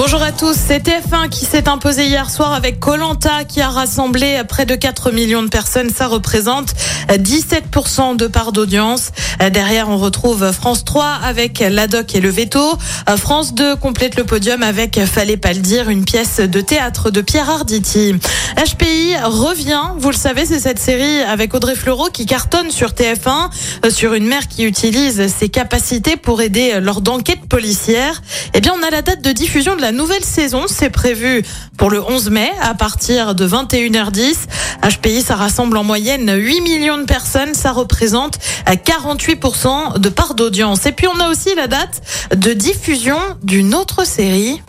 Bonjour à tous, c'est TF1 qui s'est imposé hier soir avec Colanta qui a rassemblé près de 4 millions de personnes. Ça représente 17% de part d'audience. Derrière, on retrouve France 3 avec l'ADOC et le veto. France 2 complète le podium avec, fallait pas le dire, une pièce de théâtre de Pierre Arditi. HPI revient, vous le savez, c'est cette série avec Audrey Fleurot qui cartonne sur TF1 sur une mère qui utilise ses capacités pour aider lors d'enquêtes policières. Eh bien, on a la date de diffusion de la nouvelle saison. C'est prévu pour le 11 mai à partir de 21h10. HPI, ça rassemble en moyenne 8 millions de personnes. Ça représente 48% de part d'audience. Et puis, on a aussi la date de diffusion d'une autre série.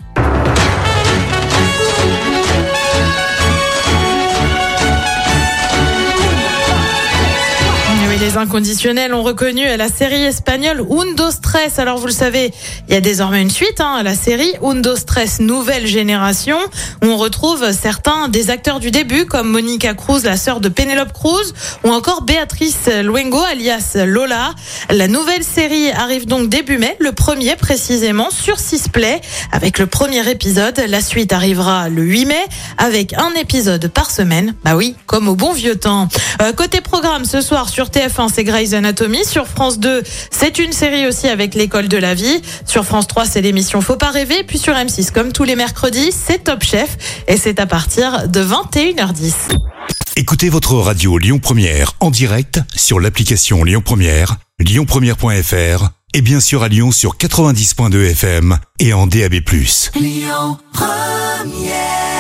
Inconditionnels ont reconnu la série espagnole Undo Stress. Alors vous le savez, il y a désormais une suite hein, à la série Undo Stress Nouvelle Génération où on retrouve certains des acteurs du début comme Monica Cruz, la sœur de Penelope Cruz ou encore Béatrice Luengo alias Lola. La nouvelle série arrive donc début mai, le premier précisément sur Sisplay avec le premier épisode. La suite arrivera le 8 mai avec un épisode par semaine. Bah oui, comme au bon vieux temps. Euh, côté programme ce soir sur TF c'est Grey's Anatomy. Sur France 2, c'est une série aussi avec l'école de la vie. Sur France 3, c'est l'émission Faut pas rêver. Puis sur M6, comme tous les mercredis, c'est Top Chef. Et c'est à partir de 21h10. Écoutez votre radio Lyon Première en direct sur l'application Lyon Première, lyonpremière.fr et bien sûr à Lyon sur 90.2 FM et en DAB+. Lyon Première